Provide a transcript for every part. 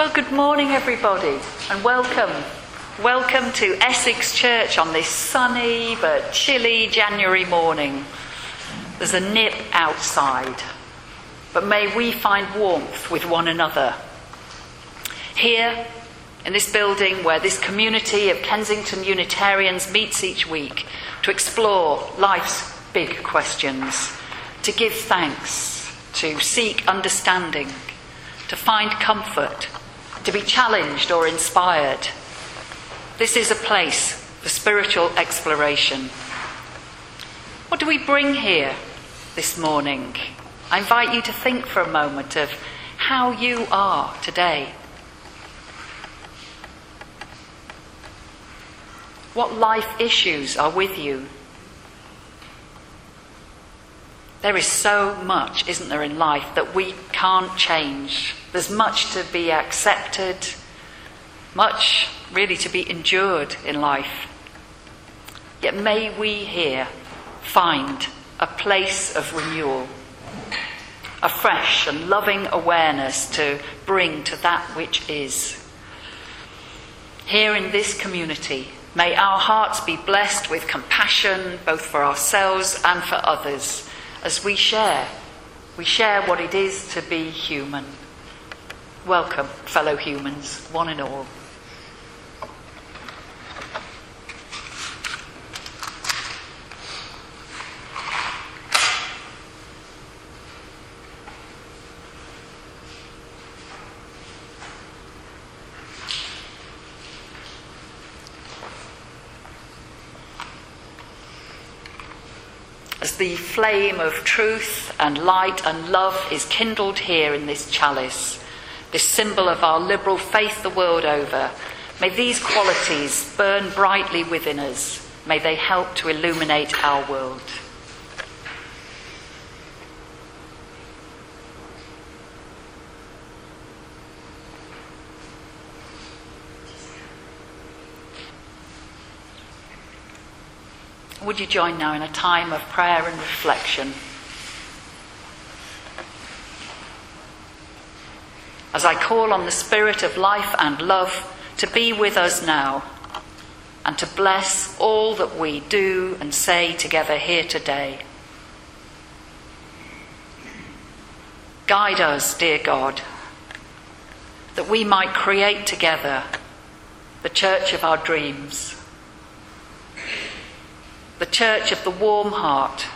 Well, good morning, everybody, and welcome. Welcome to Essex Church on this sunny but chilly January morning. There's a nip outside, but may we find warmth with one another. Here, in this building where this community of Kensington Unitarians meets each week to explore life's big questions, to give thanks, to seek understanding, to find comfort, to be challenged or inspired. This is a place for spiritual exploration. What do we bring here this morning? I invite you to think for a moment of how you are today. What life issues are with you? There is so much, isn't there, in life that we can't change. There's much to be accepted, much really to be endured in life. Yet may we here find a place of renewal, a fresh and loving awareness to bring to that which is. Here in this community, may our hearts be blessed with compassion both for ourselves and for others as we share. We share what it is to be human. Welcome, fellow humans, one and all. As the flame of truth and light and love is kindled here in this chalice, this symbol of our liberal faith the world over, may these qualities burn brightly within us. May they help to illuminate our world. Would you join now in a time of prayer and reflection? As I call on the Spirit of life and love to be with us now and to bless all that we do and say together here today. Guide us, dear God, that we might create together the church of our dreams the church of the warm heart,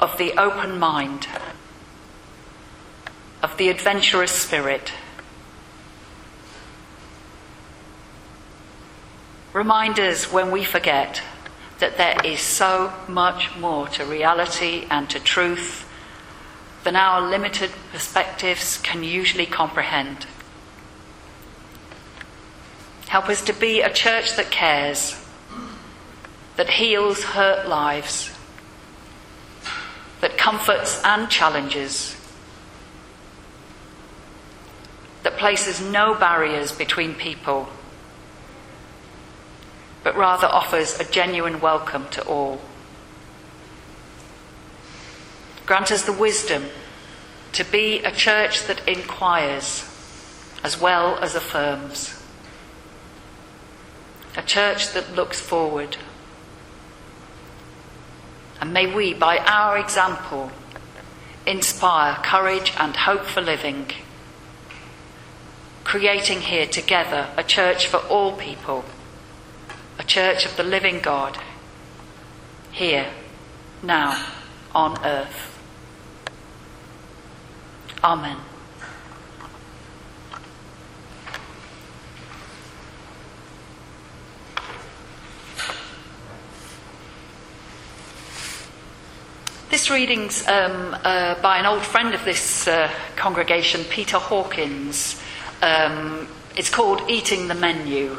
of the open mind, of the adventurous spirit. Remind us when we forget that there is so much more to reality and to truth than our limited perspectives can usually comprehend. Help us to be a church that cares that heals hurt lives, that comforts and challenges, that places no barriers between people, but rather offers a genuine welcome to all. Grant us the wisdom to be a church that inquires as well as affirms, a church that looks forward and may we, by our example, inspire courage and hope for living, creating here together a church for all people, a church of the living God, here, now, on earth. Amen. This reading's um, uh, by an old friend of this uh, congregation, Peter Hawkins. Um, it's called Eating the Menu.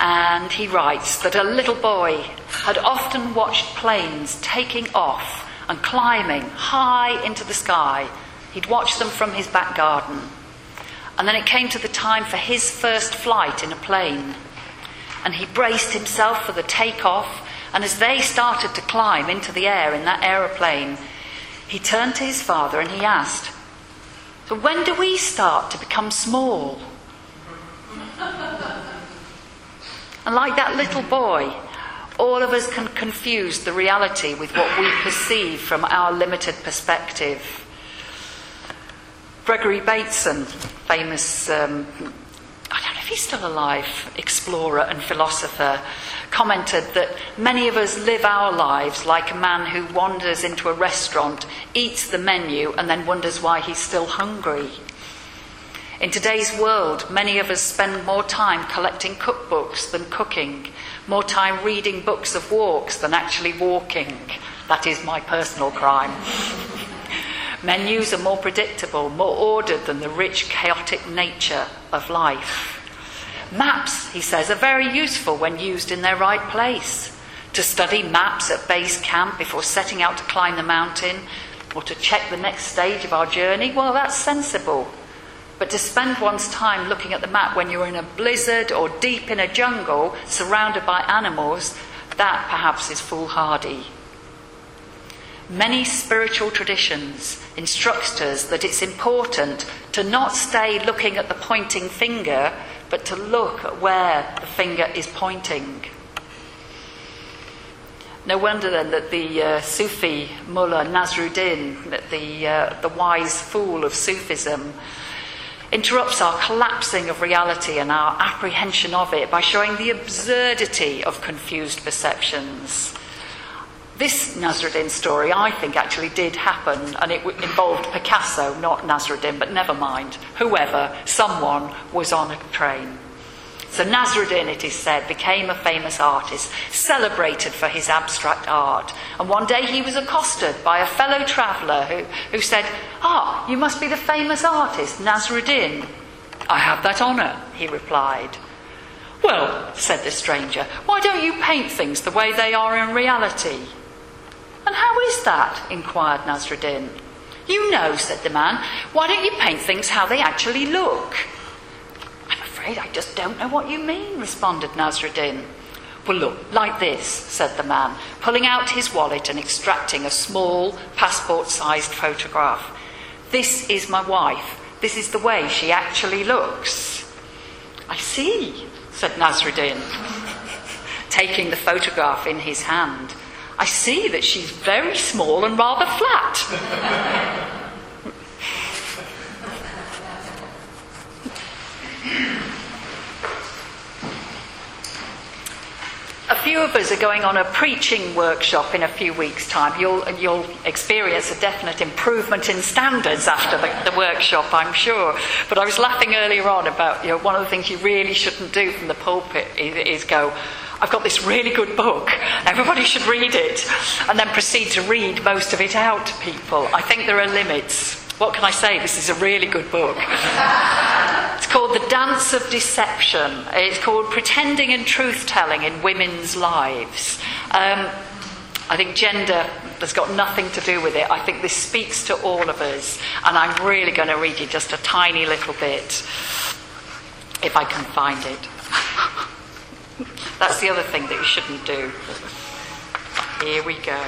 And he writes that a little boy had often watched planes taking off and climbing high into the sky. He'd watched them from his back garden. And then it came to the time for his first flight in a plane. And he braced himself for the takeoff and as they started to climb into the air in that aeroplane, he turned to his father and he asked, So when do we start to become small? And like that little boy, all of us can confuse the reality with what we perceive from our limited perspective. Gregory Bateson, famous, um, I don't know if he's still alive, explorer and philosopher, commented that many of us live our lives like a man who wanders into a restaurant, eats the menu, and then wonders why he's still hungry. In today's world, many of us spend more time collecting cookbooks than cooking, more time reading books of walks than actually walking. That is my personal crime. Menus are more predictable, more ordered than the rich, chaotic nature of life. Maps, he says, are very useful when used in their right place. To study maps at base camp before setting out to climb the mountain, or to check the next stage of our journey, well, that's sensible. But to spend one's time looking at the map when you're in a blizzard or deep in a jungle surrounded by animals, that perhaps is foolhardy. Many spiritual traditions instruct us that it's important to not stay looking at the pointing finger, but to look at where the finger is pointing. No wonder then that the uh, Sufi mullah Nasruddin, that the, uh, the wise fool of Sufism, interrupts our collapsing of reality and our apprehension of it by showing the absurdity of confused perceptions. This Nasruddin story, I think, actually did happen, and it involved Picasso, not Nasruddin, but never mind. Whoever, someone was on a train. So Nasruddin, it is said, became a famous artist, celebrated for his abstract art. And one day he was accosted by a fellow traveller who, who said, Ah, you must be the famous artist, Nasruddin. I have that honour, he replied. Well, said the stranger, why don't you paint things the way they are in reality? And how is that? inquired Nasruddin. You know, said the man. Why don't you paint things how they actually look? I'm afraid I just don't know what you mean, responded Nasruddin. Well, look, like this, said the man, pulling out his wallet and extracting a small, passport sized photograph. This is my wife. This is the way she actually looks. I see, said Nasruddin, taking the photograph in his hand. I see that she's very small and rather flat. A few of us are going on a preaching workshop in a few weeks' time. You'll, you'll experience a definite improvement in standards after the, the, workshop, I'm sure. But I was laughing earlier on about you know, one of the things you really shouldn't do from the pulpit is, is go, I've got this really good book, everybody should read it, and then proceed to read most of it out to people. I think there are limits. What can I say? This is a really good book. it's called The Dance of Deception. It's called Pretending and Truth Telling in Women's Lives. Um, I think gender has got nothing to do with it. I think this speaks to all of us. And I'm really going to read you just a tiny little bit, if I can find it. That's the other thing that you shouldn't do. Here we go.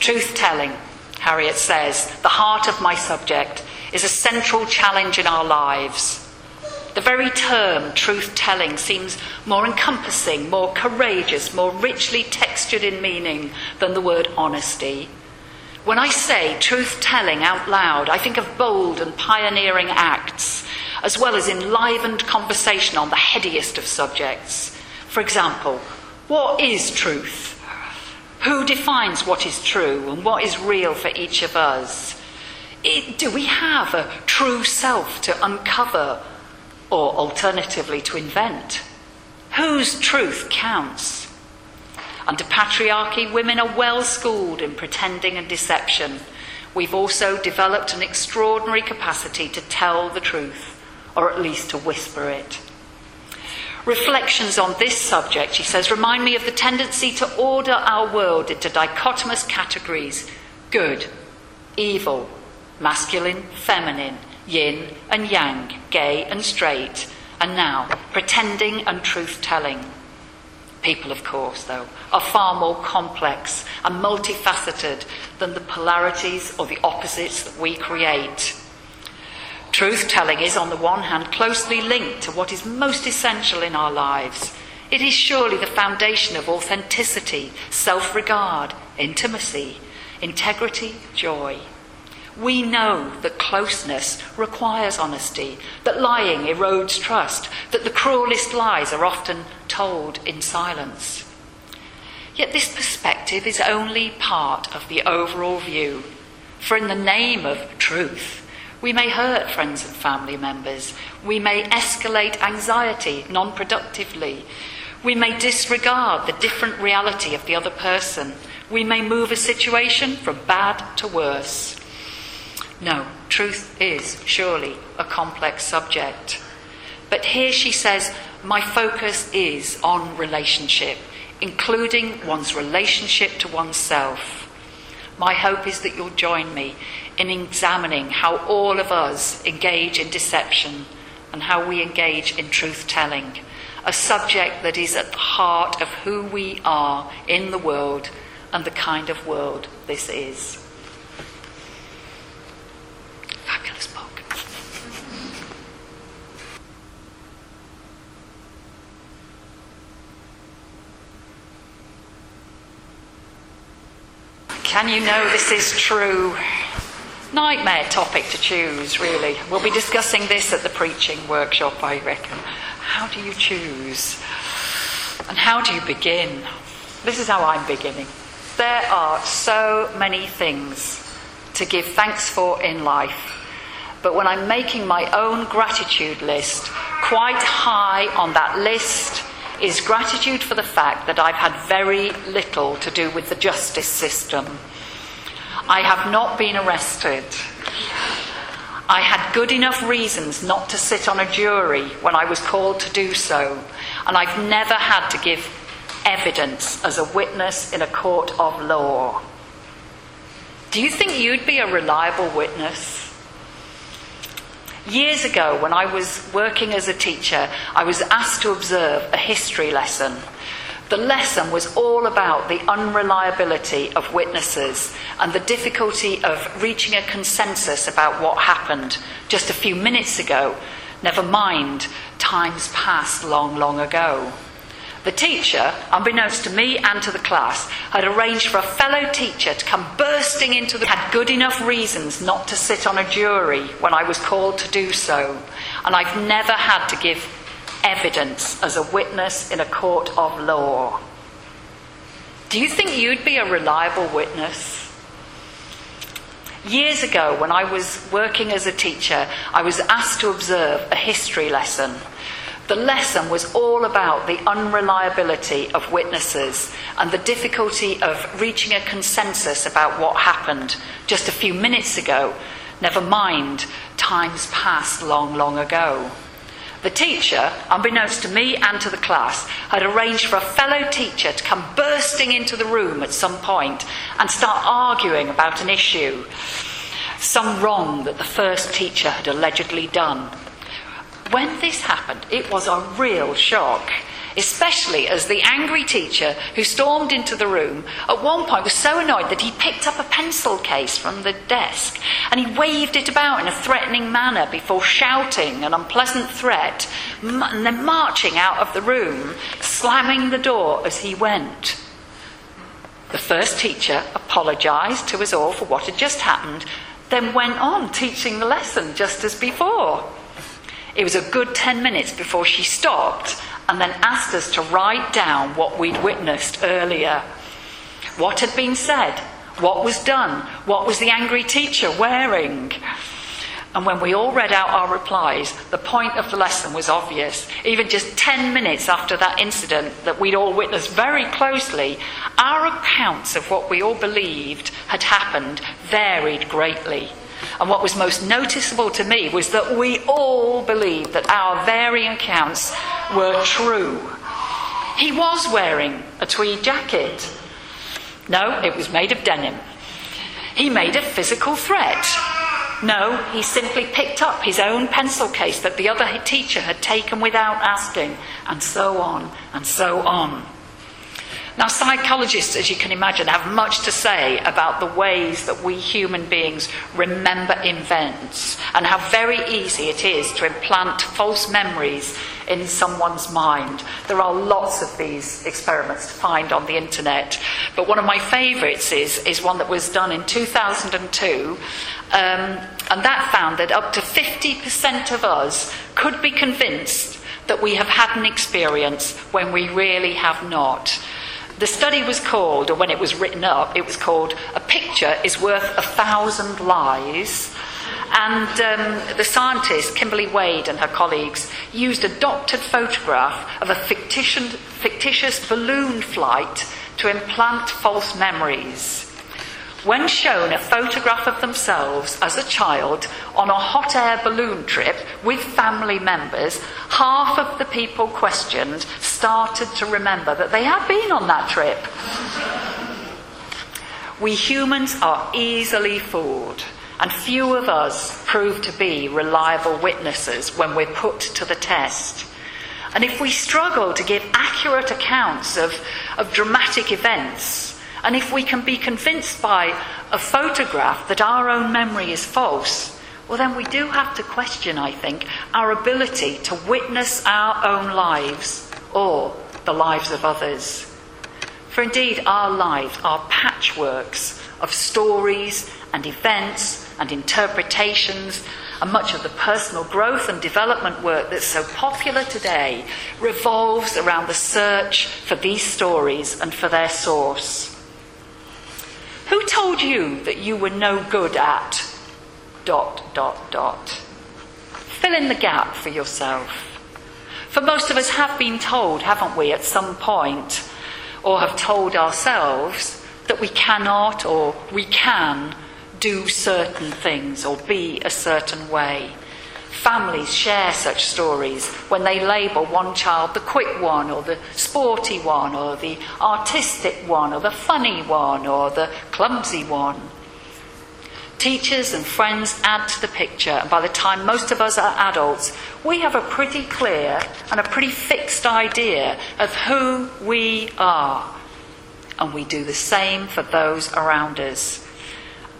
Truth telling, Harriet says, the heart of my subject, is a central challenge in our lives. The very term truth telling seems more encompassing, more courageous, more richly textured in meaning than the word honesty. When I say truth telling out loud, I think of bold and pioneering acts, as well as enlivened conversation on the headiest of subjects. For example, what is truth? Who defines what is true and what is real for each of us? It, do we have a true self to uncover or alternatively to invent? Whose truth counts? Under patriarchy, women are well schooled in pretending and deception. We've also developed an extraordinary capacity to tell the truth, or at least to whisper it reflections on this subject, he says, remind me of the tendency to order our world into dichotomous categories good, evil, masculine, feminine, yin and yang, gay and straight, and now pretending and truth telling. People, of course, though, are far more complex and multifaceted than the polarities or the opposites that we create. Truth telling is, on the one hand, closely linked to what is most essential in our lives. It is surely the foundation of authenticity, self regard, intimacy, integrity, joy. We know that closeness requires honesty, that lying erodes trust, that the cruelest lies are often told in silence. Yet this perspective is only part of the overall view. For in the name of truth, we may hurt friends and family members. We may escalate anxiety non productively. We may disregard the different reality of the other person. We may move a situation from bad to worse. No, truth is surely a complex subject. But here she says, My focus is on relationship, including one's relationship to oneself. My hope is that you'll join me in examining how all of us engage in deception and how we engage in truth telling, a subject that is at the heart of who we are in the world and the kind of world this is. Fabulous book. Can you know this is true? Nightmare topic to choose, really. We'll be discussing this at the preaching workshop, I reckon. How do you choose? And how do you begin? This is how I'm beginning. There are so many things to give thanks for in life. But when I'm making my own gratitude list, quite high on that list is gratitude for the fact that I've had very little to do with the justice system. I have not been arrested. I had good enough reasons not to sit on a jury when I was called to do so, and I've never had to give evidence as a witness in a court of law. Do you think you'd be a reliable witness? Years ago, when I was working as a teacher, I was asked to observe a history lesson. The lesson was all about the unreliability of witnesses and the difficulty of reaching a consensus about what happened just a few minutes ago, never mind times past long, long ago. The teacher, unbeknownst to me and to the class, had arranged for a fellow teacher to come bursting into the had good enough reasons not to sit on a jury when I was called to do so, and I've never had to give evidence as a witness in a court of law. Do you think you'd be a reliable witness? Years ago, when I was working as a teacher, I was asked to observe a history lesson the lesson was all about the unreliability of witnesses and the difficulty of reaching a consensus about what happened just a few minutes ago, never mind times past long, long ago. The teacher, unbeknownst to me and to the class, had arranged for a fellow teacher to come bursting into the room at some point and start arguing about an issue, some wrong that the first teacher had allegedly done. When this happened, it was a real shock, especially as the angry teacher who stormed into the room at one point was so annoyed that he picked up a pencil case from the desk and he waved it about in a threatening manner before shouting an unpleasant threat and then marching out of the room, slamming the door as he went. The first teacher apologised to us all for what had just happened, then went on teaching the lesson just as before. It was a good 10 minutes before she stopped and then asked us to write down what we'd witnessed earlier. What had been said? What was done? What was the angry teacher wearing? And when we all read out our replies, the point of the lesson was obvious. Even just 10 minutes after that incident that we'd all witnessed very closely, our accounts of what we all believed had happened varied greatly. And what was most noticeable to me was that we all believed that our varying accounts were true. He was wearing a tweed jacket. No, it was made of denim. He made a physical threat. No, he simply picked up his own pencil case that the other teacher had taken without asking, and so on and so on. Now, psychologists, as you can imagine, have much to say about the ways that we human beings remember events and how very easy it is to implant false memories in someone's mind. There are lots of these experiments to find on the internet, but one of my favourites is, is one that was done in 2002, um, and that found that up to 50% of us could be convinced that we have had an experience when we really have not. The study was called, or when it was written up, it was called A Picture is Worth a Thousand Lies. And um, the scientist, Kimberly Wade, and her colleagues used a doctored photograph of a fictitious, fictitious balloon flight to implant false memories when shown a photograph of themselves as a child on a hot air balloon trip with family members, half of the people questioned started to remember that they had been on that trip. We humans are easily fooled, and few of us prove to be reliable witnesses when we're put to the test. And if we struggle to give accurate accounts of, of dramatic events, and if we can be convinced by a photograph that our own memory is false, well, then we do have to question, I think, our ability to witness our own lives or the lives of others. For indeed, our lives are patchworks of stories and events and interpretations, and much of the personal growth and development work that's so popular today revolves around the search for these stories and for their source. Who told you that you were no good at dot, dot, dot? Fill in the gap for yourself. For most of us have been told, haven't we, at some point, or have told ourselves that we cannot or we can do certain things or be a certain way. Families share such stories when they label one child the quick one, or the sporty one, or the artistic one, or the funny one, or the clumsy one. Teachers and friends add to the picture, and by the time most of us are adults, we have a pretty clear and a pretty fixed idea of who we are. And we do the same for those around us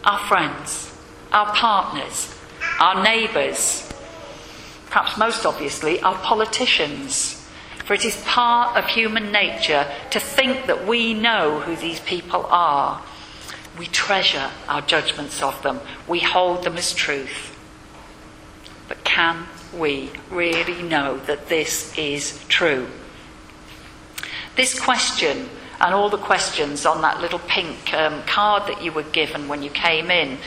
our friends, our partners, our neighbours, perhaps most obviously, are politicians. For it is part of human nature to think that we know who these people are. We treasure our judgments of them, we hold them as truth. But can we really know that this is true? This question and all the questions on that little pink um, card that you were given when you came in,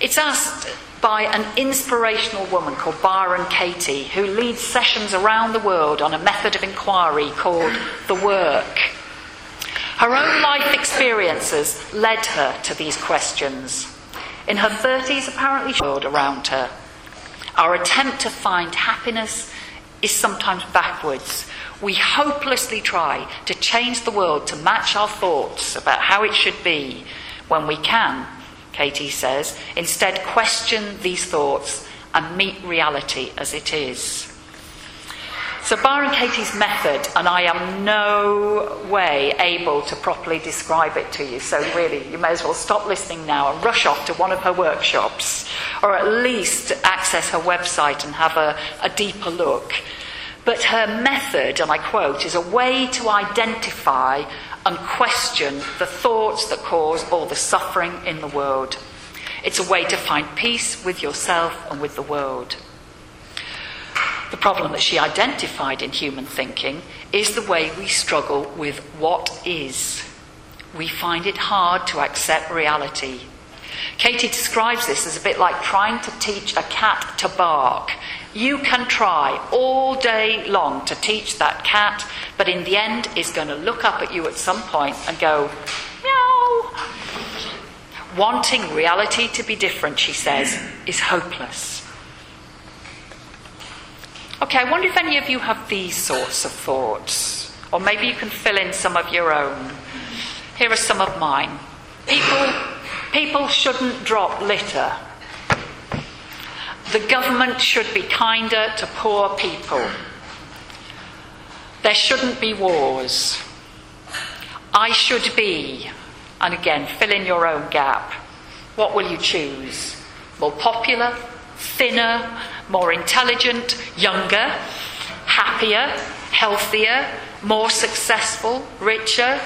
it's asked by an inspirational woman called Byron Katie, who leads sessions around the world on a method of inquiry called The Work. Her own life experiences led her to these questions. In her 30s, apparently, she world around her. Our attempt to find happiness is sometimes backwards. We hopelessly try to change the world to match our thoughts about how it should be when we can Katie says. Instead, question these thoughts and meet reality as it is. So, Byron Katie's method, and I am no way able to properly describe it to you, so really, you may as well stop listening now and rush off to one of her workshops, or at least access her website and have a, a deeper look. But her method, and I quote, is a way to identify and question the thoughts that cause all the suffering in the world. It's a way to find peace with yourself and with the world. The problem that she identified in human thinking is the way we struggle with what is. We find it hard to accept reality. Katie describes this as a bit like trying to teach a cat to bark. You can try all day long to teach that cat, but in the end, it's going to look up at you at some point and go, meow. Wanting reality to be different, she says, is hopeless. Okay, I wonder if any of you have these sorts of thoughts, or maybe you can fill in some of your own. Here are some of mine. People, people shouldn't drop litter the government should be kinder to poor people. There shouldn't be wars. I should be, and again, fill in your own gap. What will you choose? More popular, thinner, more intelligent, younger, happier, healthier, more successful, richer?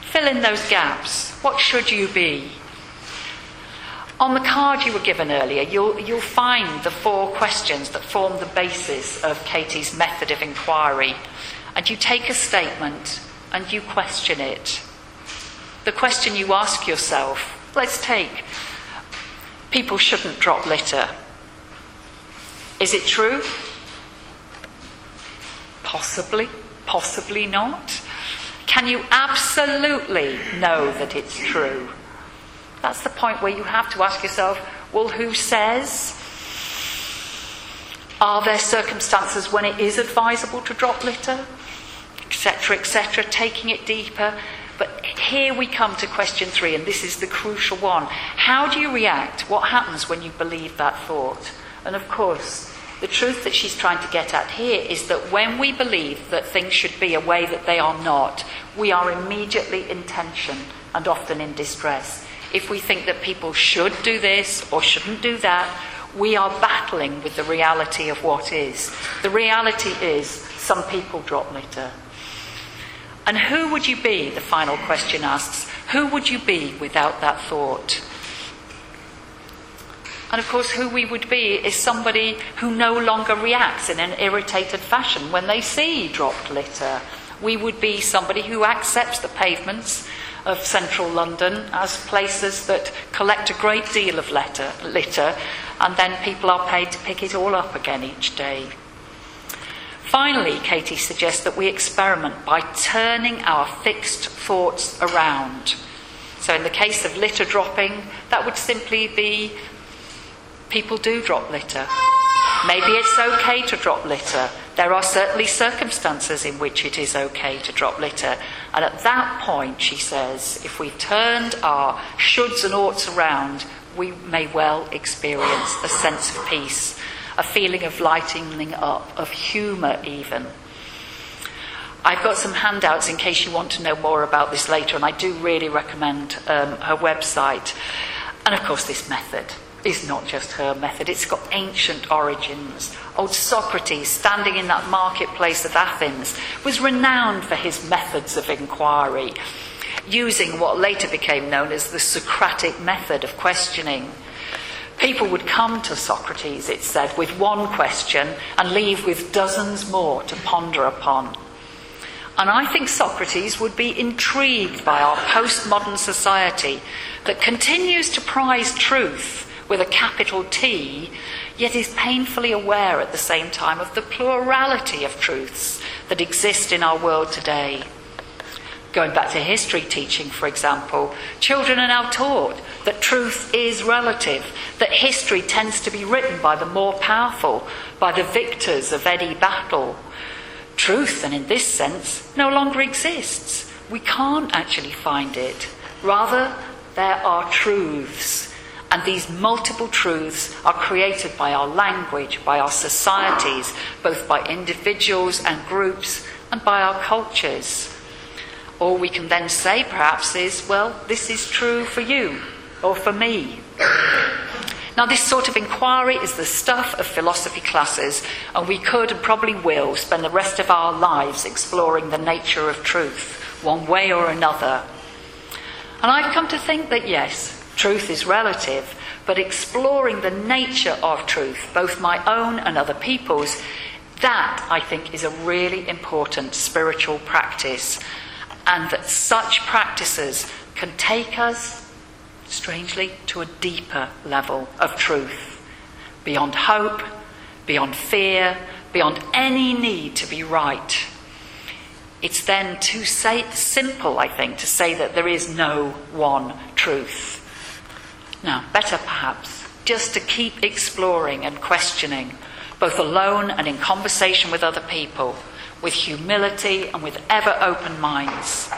Fill in those gaps. What should you be? On the card you were given earlier, you'll, you'll find the four questions that form the basis of Katie's method of inquiry. And you take a statement and you question it. The question you ask yourself let's take people shouldn't drop litter. Is it true? Possibly, possibly not. Can you absolutely know that it's true? That's the point where you have to ask yourself well, who says? Are there circumstances when it is advisable to drop litter? Etc., etc., taking it deeper. But here we come to question three, and this is the crucial one. How do you react? What happens when you believe that thought? And of course, the truth that she's trying to get at here is that when we believe that things should be a way that they are not, we are immediately in tension and often in distress if we think that people should do this or shouldn't do that, we are battling with the reality of what is. The reality is some people drop litter. And who would you be, the final question asks, who would you be without that thought? And of course, who we would be is somebody who no longer reacts in an irritated fashion when they see dropped litter. We would be somebody who accepts the pavements of central London as places that collect a great deal of litter, litter and then people are paid to pick it all up again each day. Finally, Katie suggests that we experiment by turning our fixed thoughts around. So, in the case of litter dropping, that would simply be people do drop litter. Maybe it's okay to drop litter. There are certainly circumstances in which it is okay to drop litter. And at that point, she says, if we've turned our shoulds and oughts around, we may well experience a sense of peace, a feeling of lightening up, of humour even. I've got some handouts in case you want to know more about this later, and I do really recommend um, her website. And of course, this method is not just her method, it's got ancient origins. Old Socrates, standing in that marketplace of Athens, was renowned for his methods of inquiry, using what later became known as the Socratic method of questioning. People would come to Socrates, it said, with one question and leave with dozens more to ponder upon. And I think Socrates would be intrigued by our postmodern society that continues to prize truth with a capital T, yet is painfully aware at the same time of the plurality of truths that exist in our world today. Going back to history teaching, for example, children are now taught that truth is relative, that history tends to be written by the more powerful, by the victors of any battle. Truth, and in this sense, no longer exists. We can't actually find it. Rather, there are truths and these multiple truths are created by our language, by our societies, both by individuals and groups, and by our cultures. All we can then say, perhaps, is, well, this is true for you or for me. Now, this sort of inquiry is the stuff of philosophy classes, and we could and probably will spend the rest of our lives exploring the nature of truth, one way or another. And I've come to think that yes, Truth is relative, but exploring the nature of truth, both my own and other people's, that I think is a really important spiritual practice. And that such practices can take us, strangely, to a deeper level of truth. Beyond hope, beyond fear, beyond any need to be right. It's then too simple, I think, to say that there is no one truth. Now, better perhaps just to keep exploring and questioning, both alone and in conversation with other people, with humility and with ever open minds.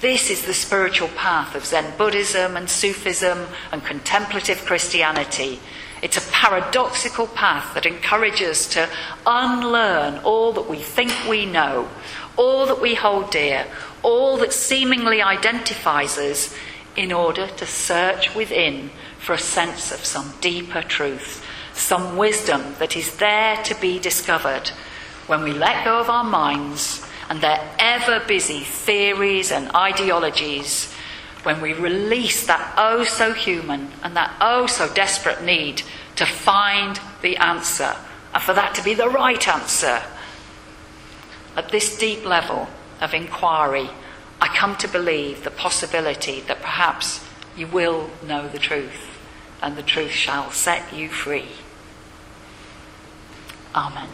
This is the spiritual path of Zen Buddhism and Sufism and contemplative Christianity. It's a paradoxical path that encourages us to unlearn all that we think we know, all that we hold dear, all that seemingly identifies us in order to search within for a sense of some deeper truth, some wisdom that is there to be discovered when we let go of our minds and their ever busy theories and ideologies, when we release that oh so human and that oh so desperate need to find the answer and for that to be the right answer. At this deep level of inquiry, I come to believe the possibility that perhaps you will know the truth and the truth shall set you free. Amen.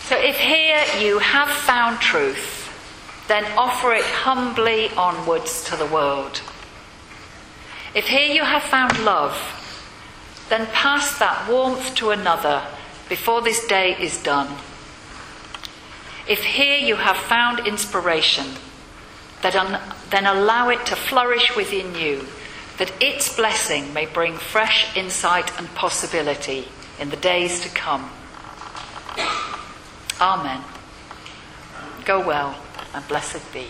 So if here you have found truth, then offer it humbly onwards to the world. If here you have found love, then pass that warmth to another before this day is done. If here you have found inspiration, then allow it to flourish within you, that its blessing may bring fresh insight and possibility in the days to come. Amen. Go well and blessed be.